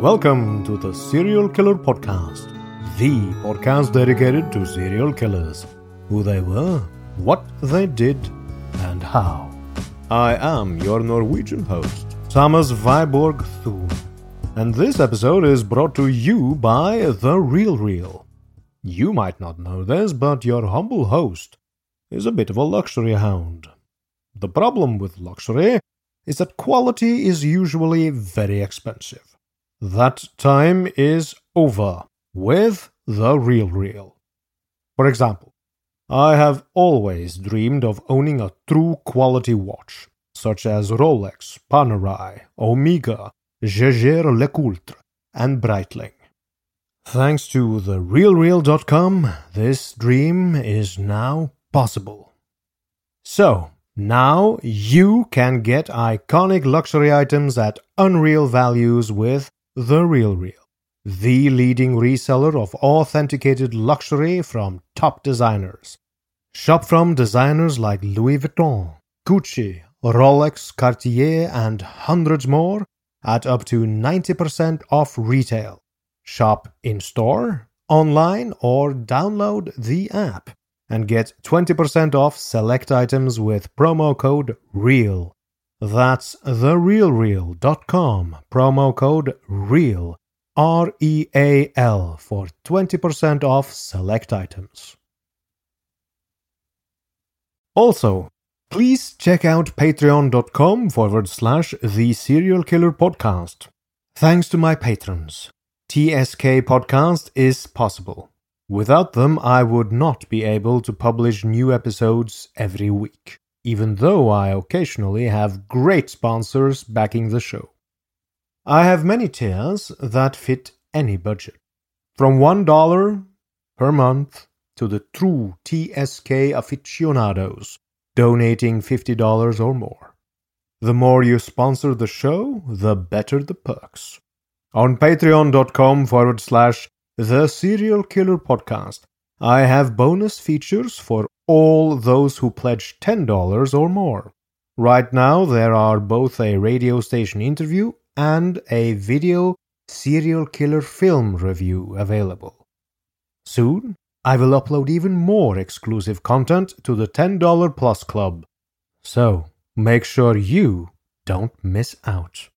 Welcome to the Serial Killer Podcast, the podcast dedicated to serial killers, who they were, what they did, and how. I am your Norwegian host, Thomas Viborg Thun, and this episode is brought to you by The Real Real. You might not know this, but your humble host is a bit of a luxury hound. The problem with luxury is that quality is usually very expensive. That time is over with the real real. For example, I have always dreamed of owning a true quality watch, such as Rolex, Panerai, Omega, Jaeger LeCoultre, and Breitling. Thanks to the therealreal.com, this dream is now possible. So, now you can get iconic luxury items at unreal values with the Real Real, the leading reseller of authenticated luxury from top designers. Shop from designers like Louis Vuitton, Gucci, Rolex, Cartier, and hundreds more at up to 90% off retail. Shop in store, online, or download the app and get 20% off select items with promo code REAL. That's therealreal.com, promo code REAL, R E A L, for 20% off select items. Also, please check out patreon.com forward slash the serial killer podcast. Thanks to my patrons, TSK podcast is possible. Without them, I would not be able to publish new episodes every week even though I occasionally have great sponsors backing the show. I have many tiers that fit any budget, from $1 per month to the true TSK aficionados, donating $50 or more. The more you sponsor the show, the better the perks. On patreon.com forward slash the serial killer podcast, I have bonus features for all those who pledge $10 or more. Right now, there are both a radio station interview and a video serial killer film review available. Soon, I will upload even more exclusive content to the $10 Plus Club. So, make sure you don't miss out.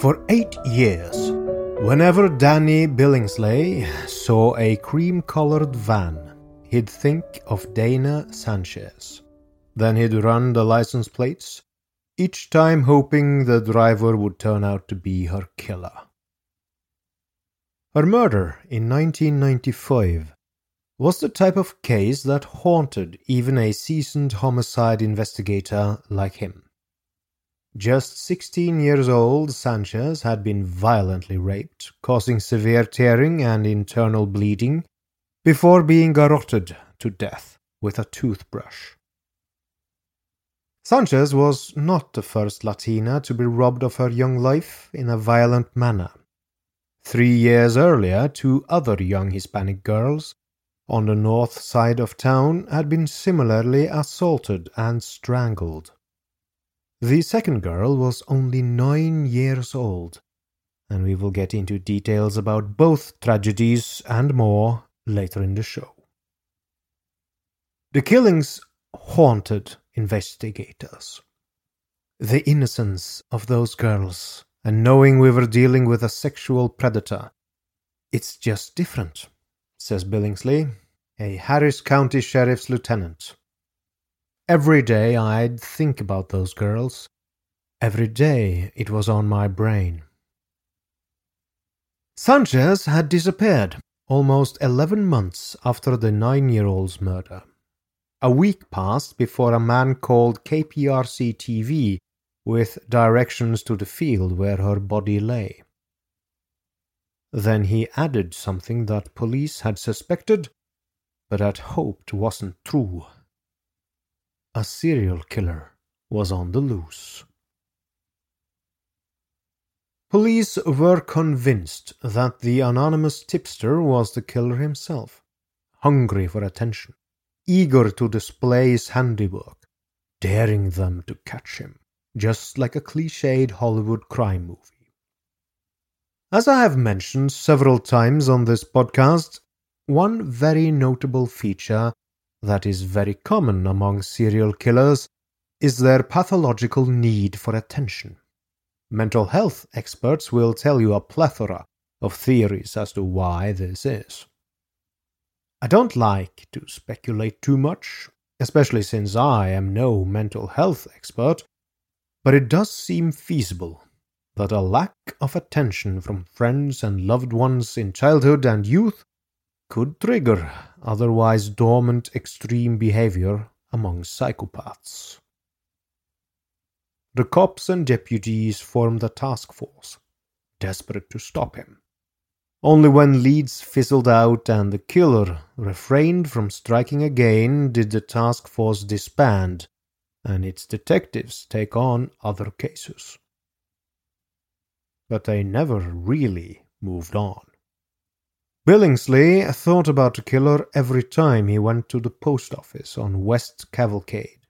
For eight years, whenever Danny Billingsley saw a cream colored van, he'd think of Dana Sanchez. Then he'd run the license plates, each time hoping the driver would turn out to be her killer. Her murder in 1995 was the type of case that haunted even a seasoned homicide investigator like him. Just 16 years old, Sanchez had been violently raped, causing severe tearing and internal bleeding, before being garroted to death with a toothbrush. Sanchez was not the first Latina to be robbed of her young life in a violent manner. Three years earlier, two other young Hispanic girls on the north side of town had been similarly assaulted and strangled. The second girl was only nine years old, and we will get into details about both tragedies and more later in the show. The killings haunted investigators. The innocence of those girls, and knowing we were dealing with a sexual predator. It's just different says Billingsley, a Harris County Sheriff's lieutenant. Every day I'd think about those girls. Every day it was on my brain. Sanchez had disappeared almost 11 months after the nine year old's murder. A week passed before a man called KPRC TV with directions to the field where her body lay. Then he added something that police had suspected, but had hoped wasn't true. A serial killer was on the loose. Police were convinced that the anonymous tipster was the killer himself, hungry for attention, eager to display his handiwork, daring them to catch him, just like a cliched Hollywood crime movie. As I have mentioned several times on this podcast, one very notable feature that is very common among serial killers is their pathological need for attention. Mental health experts will tell you a plethora of theories as to why this is. I don't like to speculate too much, especially since I am no mental health expert, but it does seem feasible that a lack of attention from friends and loved ones in childhood and youth could trigger otherwise dormant extreme behavior among psychopaths. The cops and deputies formed a task force, desperate to stop him. Only when leads fizzled out and the killer refrained from striking again did the task force disband and its detectives take on other cases but they never really moved on. Billingsley thought about the killer every time he went to the post office on West Cavalcade,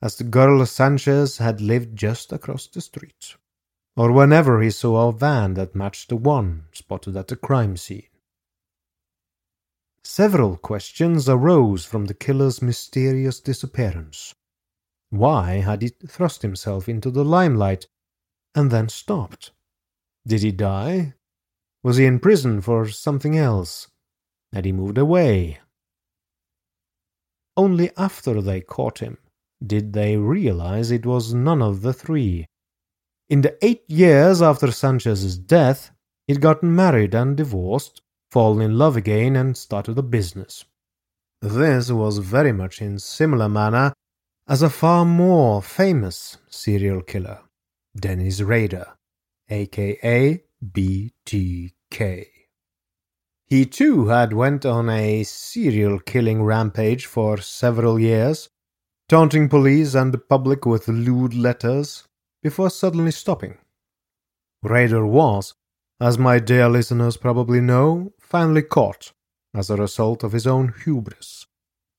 as the girl Sanchez had lived just across the street, or whenever he saw a van that matched the one spotted at the crime scene. Several questions arose from the killer's mysterious disappearance. Why had he thrust himself into the limelight and then stopped? Did he die? Was he in prison for something else? Had he moved away? Only after they caught him did they realize it was none of the three. In the eight years after Sanchez's death, he'd gotten married and divorced, fallen in love again, and started a business. This was very much in similar manner as a far more famous serial killer, Dennis Rader aka BTK. He too had went on a serial killing rampage for several years, taunting police and the public with lewd letters, before suddenly stopping. Rader was, as my dear listeners probably know, finally caught as a result of his own hubris,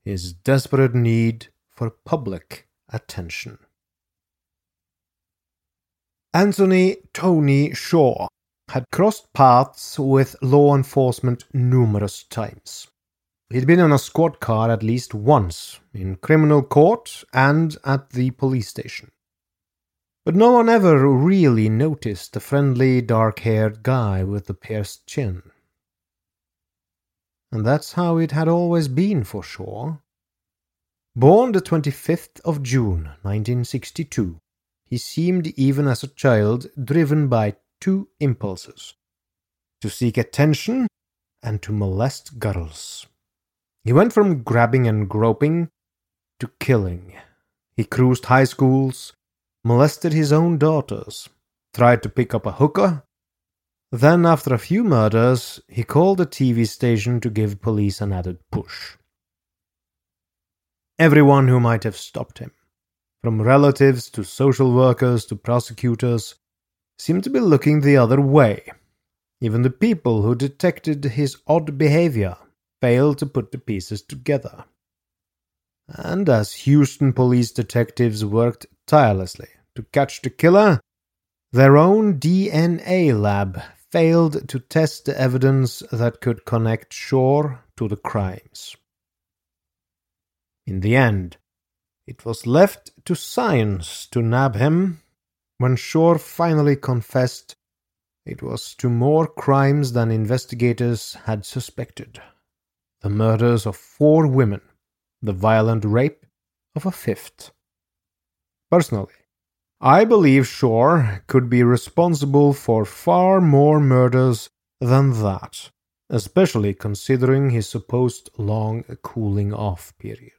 his desperate need for public attention. Anthony Tony Shore had crossed paths with law enforcement numerous times. He'd been in a squad car at least once, in criminal court and at the police station. But no one ever really noticed the friendly, dark haired guy with the pierced chin. And that's how it had always been for Shore. Born the 25th of June, 1962, he seemed even as a child driven by two impulses to seek attention and to molest girls. He went from grabbing and groping to killing. He cruised high schools, molested his own daughters, tried to pick up a hooker. Then, after a few murders, he called a TV station to give police an added push. Everyone who might have stopped him, from relatives to social workers to prosecutors, seemed to be looking the other way. Even the people who detected his odd behavior failed to put the pieces together. And as Houston police detectives worked tirelessly to catch the killer, their own DNA lab failed to test the evidence that could connect Shore to the crimes. In the end, it was left to science to nab him. When Shore finally confessed, it was to more crimes than investigators had suspected the murders of four women, the violent rape of a fifth. Personally, I believe Shore could be responsible for far more murders than that, especially considering his supposed long cooling off period.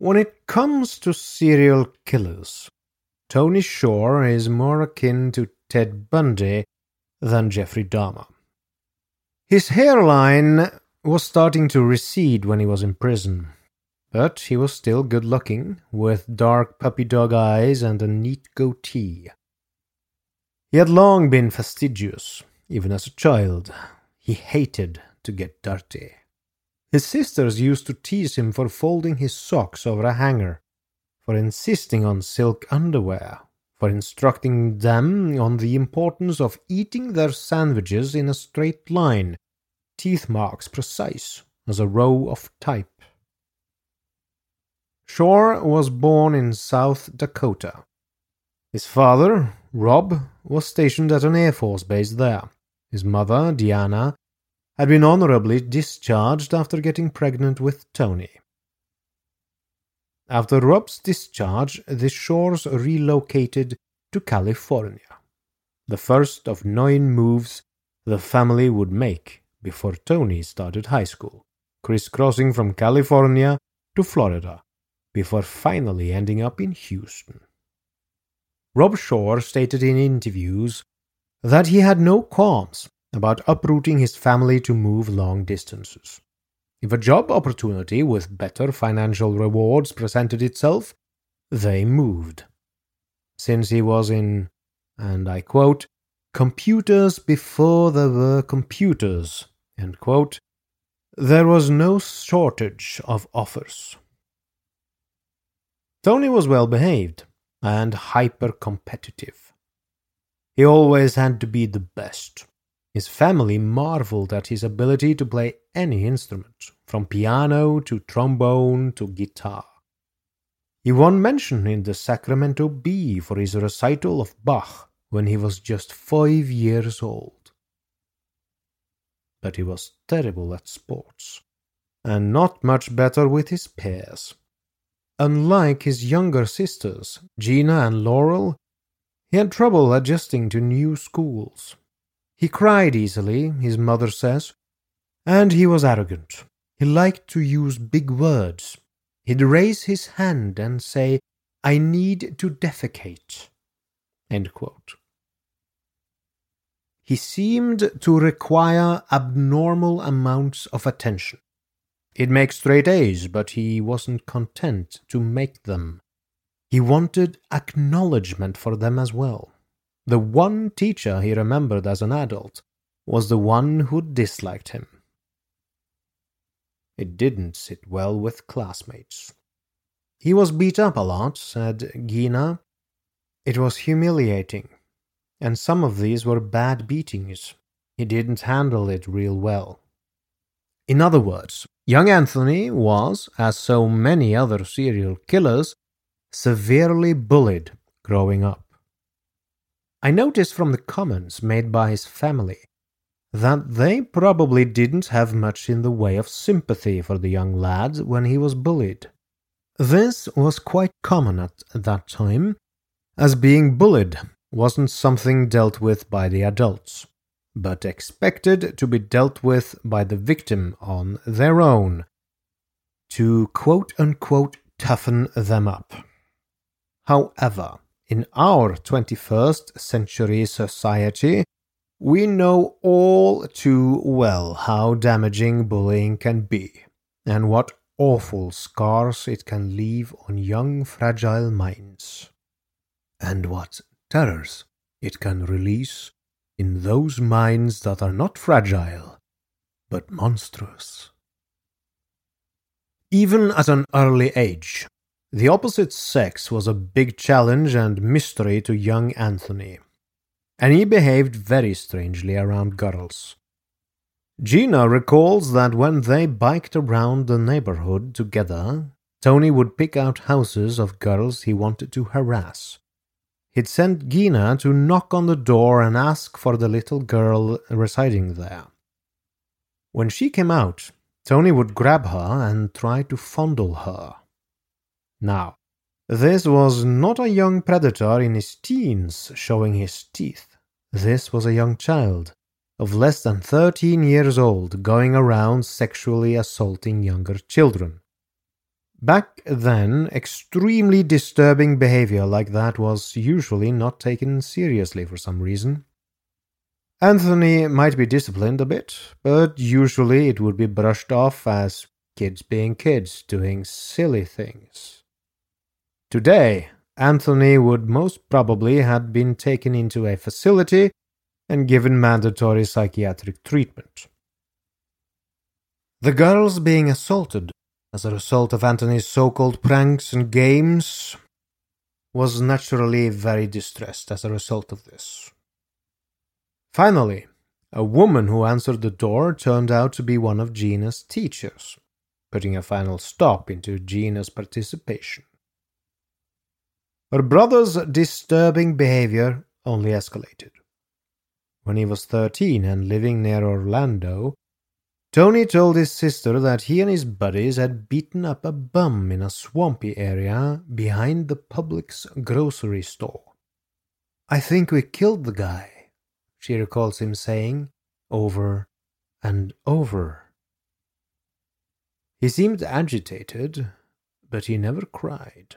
When it comes to serial killers, Tony Shore is more akin to Ted Bundy than Jeffrey Dahmer. His hairline was starting to recede when he was in prison, but he was still good looking, with dark puppy dog eyes and a neat goatee. He had long been fastidious, even as a child. He hated to get dirty. His sisters used to tease him for folding his socks over a hanger for insisting on silk underwear, for instructing them on the importance of eating their sandwiches in a straight line, teeth marks precise as a row of type. Shore was born in South Dakota. His father, Rob, was stationed at an Air Force base there. His mother, Diana, had been honorably discharged after getting pregnant with Tony. After Rob's discharge, the Shores relocated to California, the first of nine moves the family would make before Tony started high school, crisscrossing from California to Florida before finally ending up in Houston. Rob Shore stated in interviews that he had no qualms about uprooting his family to move long distances. If a job opportunity with better financial rewards presented itself, they moved. Since he was in, and I quote, computers before there were computers, end quote, there was no shortage of offers. Tony was well behaved and hyper competitive. He always had to be the best, his family marveled at his ability to play any instrument, from piano to trombone to guitar. He won mention in the Sacramento Bee for his recital of Bach when he was just five years old. But he was terrible at sports, and not much better with his peers. Unlike his younger sisters, Gina and Laurel, he had trouble adjusting to new schools. He cried easily, his mother says, and he was arrogant. He liked to use big words. He'd raise his hand and say, I need to defecate. He seemed to require abnormal amounts of attention. He'd make straight A's, but he wasn't content to make them. He wanted acknowledgement for them as well. The one teacher he remembered as an adult was the one who disliked him. It didn't sit well with classmates. He was beat up a lot, said Gina. It was humiliating, and some of these were bad beatings. He didn't handle it real well. In other words, young Anthony was, as so many other serial killers, severely bullied growing up. I noticed from the comments made by his family that they probably didn't have much in the way of sympathy for the young lad when he was bullied. This was quite common at that time, as being bullied wasn't something dealt with by the adults, but expected to be dealt with by the victim on their own, to quote unquote toughen them up. However, in our 21st century society, we know all too well how damaging bullying can be, and what awful scars it can leave on young, fragile minds, and what terrors it can release in those minds that are not fragile, but monstrous. Even at an early age, the opposite sex was a big challenge and mystery to young Anthony, and he behaved very strangely around girls. Gina recalls that when they biked around the neighborhood together, Tony would pick out houses of girls he wanted to harass. He'd send Gina to knock on the door and ask for the little girl residing there. When she came out, Tony would grab her and try to fondle her. Now, this was not a young predator in his teens showing his teeth. This was a young child of less than 13 years old going around sexually assaulting younger children. Back then, extremely disturbing behavior like that was usually not taken seriously for some reason. Anthony might be disciplined a bit, but usually it would be brushed off as kids being kids doing silly things. Today, Anthony would most probably have been taken into a facility and given mandatory psychiatric treatment. The girls being assaulted as a result of Anthony's so called pranks and games was naturally very distressed as a result of this. Finally, a woman who answered the door turned out to be one of Gina's teachers, putting a final stop into Gina's participation. Her brother's disturbing behavior only escalated. When he was 13 and living near Orlando, Tony told his sister that he and his buddies had beaten up a bum in a swampy area behind the Publix grocery store. I think we killed the guy, she recalls him saying over and over. He seemed agitated, but he never cried.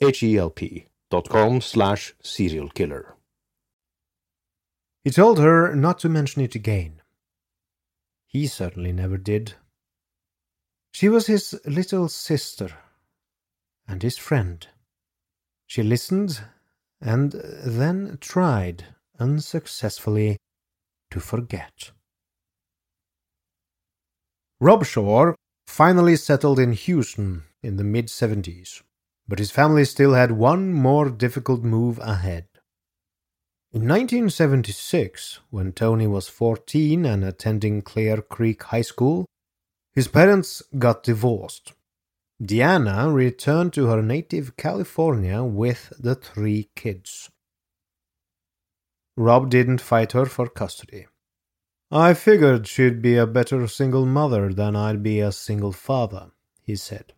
H-E-L-P dot com slash serialkiller. He told her not to mention it again. He certainly never did. She was his little sister and his friend. She listened and then tried unsuccessfully to forget. Rob Shore finally settled in Houston in the mid 70s, but his family still had one more difficult move ahead. In 1976, when Tony was 14 and attending Clear Creek High School, his parents got divorced. Deanna returned to her native California with the three kids. Rob didn't fight her for custody. I figured she'd be a better single mother than I'd be a single father, he said.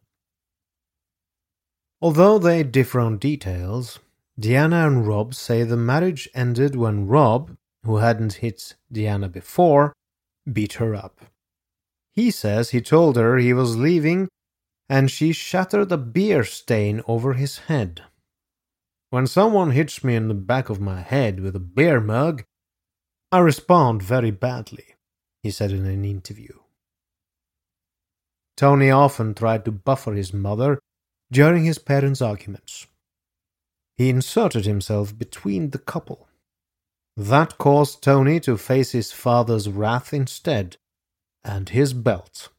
Although they differ on details, Diana and Rob say the marriage ended when Rob, who hadn't hit Diana before, beat her up. He says he told her he was leaving and she shattered a beer stain over his head. When someone hits me in the back of my head with a beer mug, I respond very badly, he said in an interview. Tony often tried to buffer his mother during his parents' arguments. He inserted himself between the couple. That caused Tony to face his father's wrath instead, and his belt,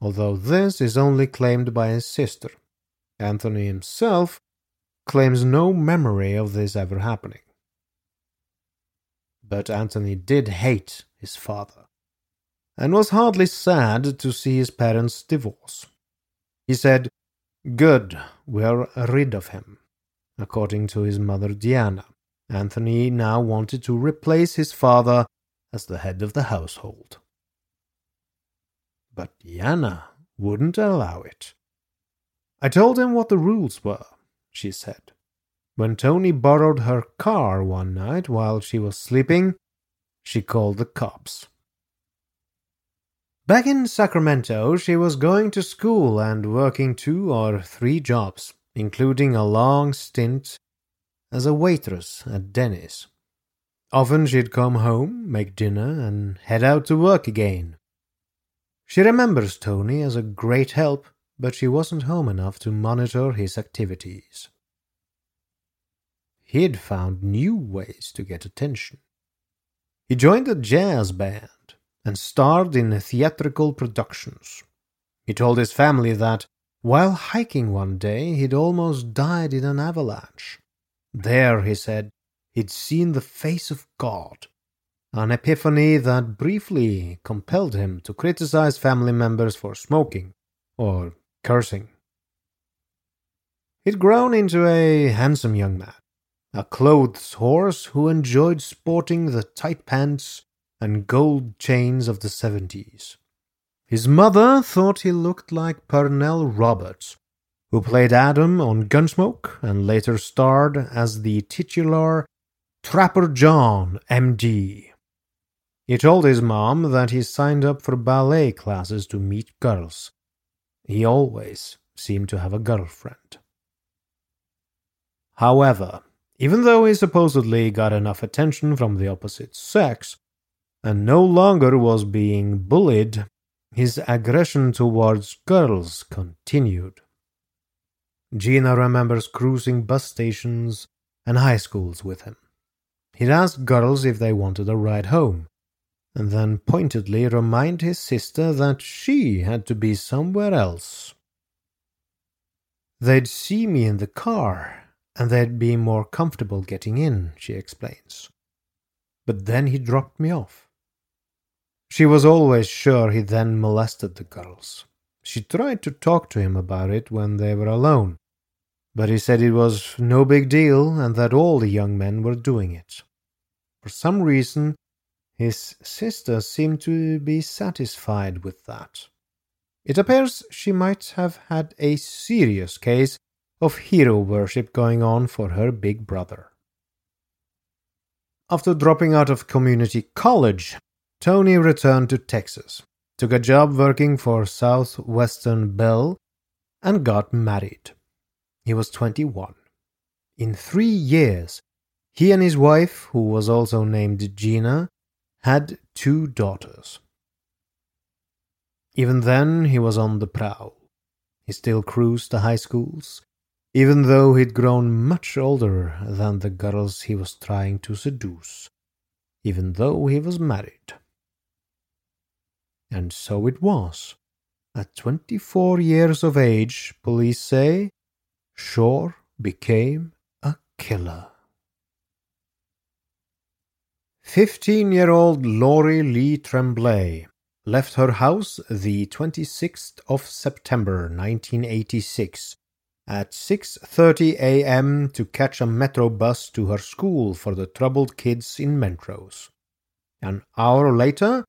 although this is only claimed by his sister. Anthony himself claims no memory of this ever happening. But Anthony did hate his father, and was hardly sad to see his parents divorce. He said, Good, we're rid of him. According to his mother Diana, Anthony now wanted to replace his father as the head of the household. But Diana wouldn't allow it. I told him what the rules were, she said. When Tony borrowed her car one night while she was sleeping, she called the cops. Back in Sacramento, she was going to school and working two or three jobs, including a long stint as a waitress at Denny's. Often she'd come home, make dinner, and head out to work again. She remembers Tony as a great help, but she wasn't home enough to monitor his activities. He'd found new ways to get attention. He joined a jazz band and starred in theatrical productions. He told his family that while hiking one day he'd almost died in an avalanche. There, he said, he'd seen the face of God an epiphany that briefly compelled him to criticize family members for smoking or cursing. He'd grown into a handsome young man, a clothes horse who enjoyed sporting the tight pants and gold chains of the seventies. His mother thought he looked like Pernell Roberts, who played Adam on Gunsmoke and later starred as the titular Trapper John, M.D. He told his mom that he signed up for ballet classes to meet girls. He always seemed to have a girlfriend. However, even though he supposedly got enough attention from the opposite sex, and no longer was being bullied, his aggression towards girls continued. Gina remembers cruising bus stations and high schools with him. He'd ask girls if they wanted a ride home, and then pointedly remind his sister that she had to be somewhere else. They'd see me in the car, and they'd be more comfortable getting in, she explains. But then he dropped me off. She was always sure he then molested the girls. She tried to talk to him about it when they were alone, but he said it was no big deal and that all the young men were doing it. For some reason, his sister seemed to be satisfied with that. It appears she might have had a serious case of hero worship going on for her big brother. After dropping out of community college, Tony returned to Texas, took a job working for Southwestern Bell, and got married. He was 21. In three years, he and his wife, who was also named Gina, had two daughters. Even then, he was on the prowl. He still cruised the high schools, even though he'd grown much older than the girls he was trying to seduce, even though he was married. And so it was. At 24 years of age, police say, Shore became a killer. 15 year old Laurie Lee Tremblay left her house the 26th of September 1986 at 6:30 a.m. to catch a metro bus to her school for the troubled kids in Montrose. An hour later,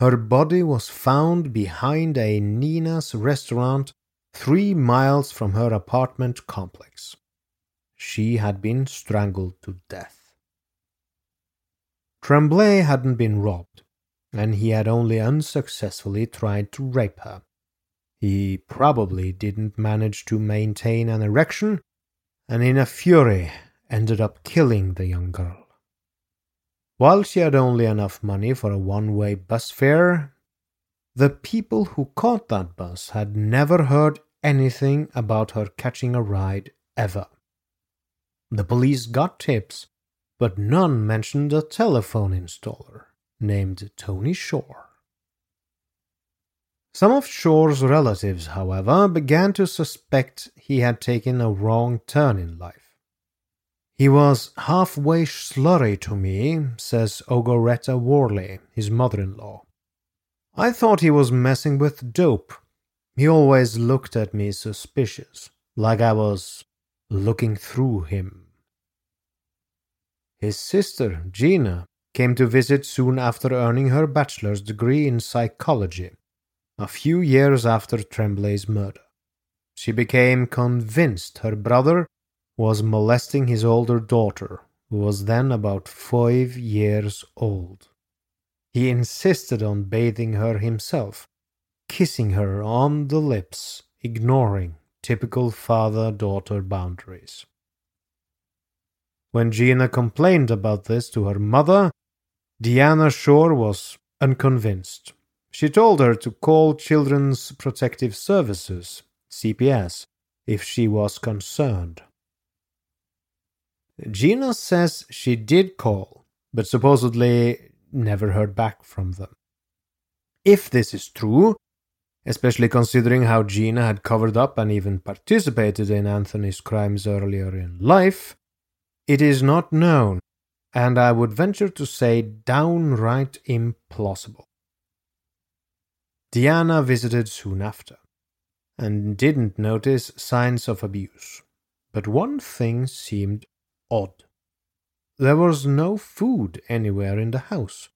her body was found behind a Nina's restaurant 3 miles from her apartment complex. She had been strangled to death. Tremblay hadn't been robbed, and he had only unsuccessfully tried to rape her. He probably didn't manage to maintain an erection, and in a fury ended up killing the young girl. While she had only enough money for a one way bus fare, the people who caught that bus had never heard anything about her catching a ride ever. The police got tips, but none mentioned a telephone installer named Tony Shore. Some of Shore's relatives, however, began to suspect he had taken a wrong turn in life. He was halfway slurry to me, says Ogoretta Worley, his mother in law. I thought he was messing with dope. He always looked at me suspicious, like I was looking through him. His sister, Gina, came to visit soon after earning her bachelor's degree in psychology a few years after Tremblay's murder. She became convinced her brother was molesting his older daughter, who was then about five years old. He insisted on bathing her himself, kissing her on the lips, ignoring typical father daughter boundaries. When Gina complained about this to her mother, Deanna Shore was unconvinced she told her to call Children's Protective Services, CPS, if she was concerned. Gina says she did call, but supposedly never heard back from them. If this is true, especially considering how Gina had covered up and even participated in Anthony's crimes earlier in life, it is not known, and I would venture to say downright implausible. Diana visited soon after, and didn't notice signs of abuse. But one thing seemed odd. There was no food anywhere in the house.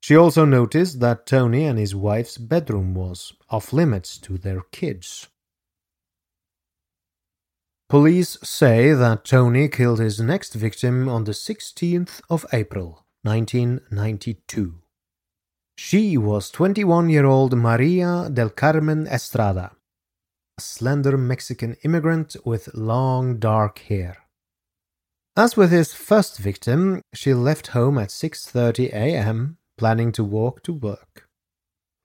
She also noticed that Tony and his wife's bedroom was off limits to their kids. Police say that Tony killed his next victim on the 16th of April, 1992. She was 21 year old Maria del Carmen Estrada, a slender Mexican immigrant with long dark hair. As with his first victim, she left home at 6:30 a.m., planning to walk to work.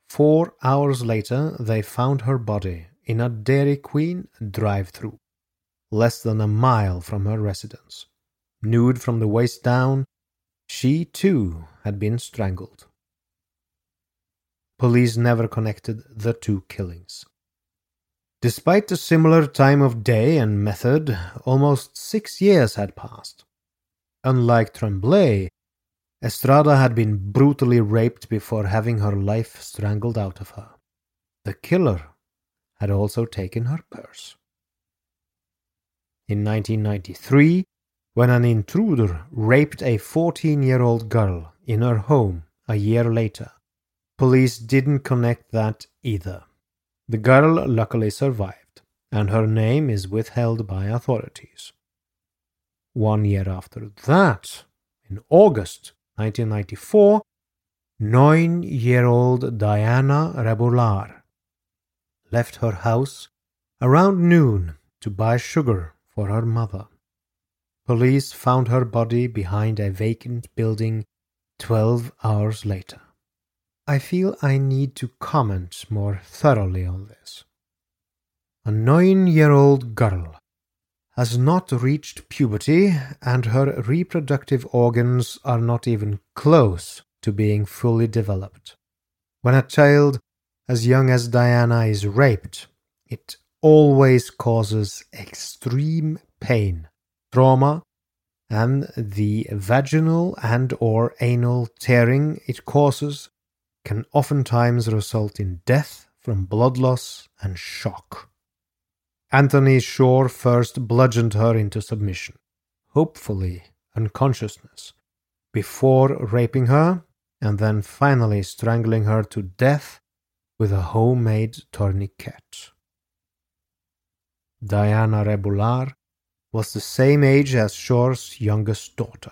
4 hours later, they found her body in a Dairy Queen drive-through, less than a mile from her residence. Nude from the waist down, she too had been strangled. Police never connected the two killings. Despite the similar time of day and method, almost six years had passed. Unlike Tremblay, Estrada had been brutally raped before having her life strangled out of her. The killer had also taken her purse. In 1993, when an intruder raped a 14 year old girl in her home a year later, Police didn't connect that either. The girl luckily survived, and her name is withheld by authorities. One year after that, in August 1994, nine year old Diana Rebollar left her house around noon to buy sugar for her mother. Police found her body behind a vacant building 12 hours later. I feel I need to comment more thoroughly on this. A nine year old girl has not reached puberty, and her reproductive organs are not even close to being fully developed. When a child as young as Diana is raped, it always causes extreme pain, trauma, and the vaginal and or anal tearing it causes can oftentimes result in death from blood loss and shock. Anthony Shore first bludgeoned her into submission, hopefully unconsciousness, before raping her and then finally strangling her to death with a homemade tourniquet. Diana Rebollar was the same age as Shore's youngest daughter.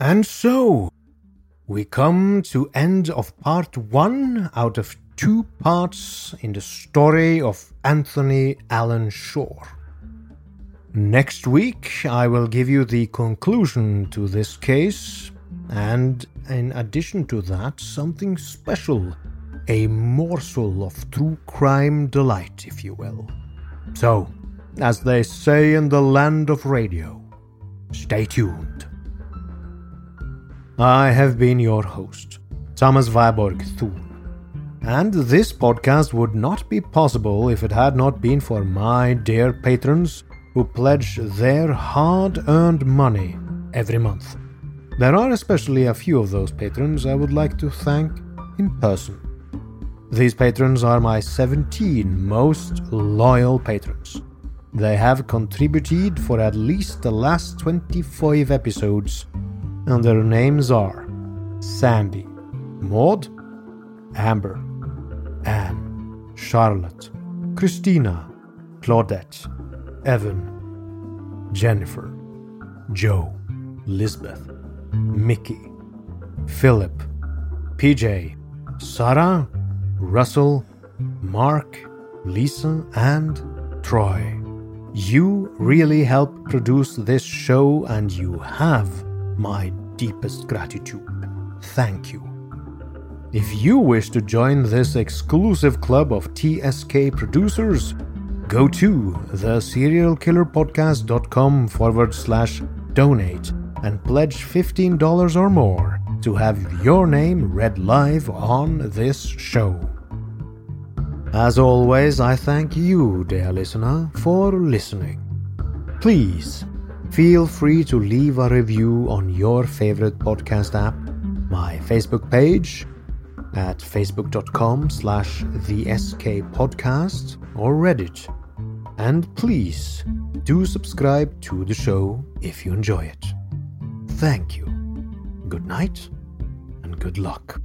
And so, we come to end of part one out of two parts in the story of Anthony Allen Shore. Next week, I will give you the conclusion to this case, and in addition to that, something special a morsel of true crime delight, if you will. So, as they say in the land of radio, stay tuned. I have been your host, Thomas Viborg Thun. And this podcast would not be possible if it had not been for my dear patrons who pledge their hard earned money every month. There are especially a few of those patrons I would like to thank in person. These patrons are my 17 most loyal patrons. They have contributed for at least the last 25 episodes, and their names are Sandy, Maud, Amber, Anne, Charlotte, Christina, Claudette, Evan, Jennifer, Joe, Lisbeth, Mickey, Philip, PJ, Sarah, Russell, Mark, Lisa, and Troy. You really help produce this show, and you have my deepest gratitude. Thank you. If you wish to join this exclusive club of TSK producers, go to theserialkillerpodcast.com forward slash donate and pledge $15 or more to have your name read live on this show. As always, I thank you, dear listener, for listening. Please feel free to leave a review on your favorite podcast app, my Facebook page at facebook.com slash the SK podcast or Reddit. And please do subscribe to the show if you enjoy it. Thank you. Good night and good luck.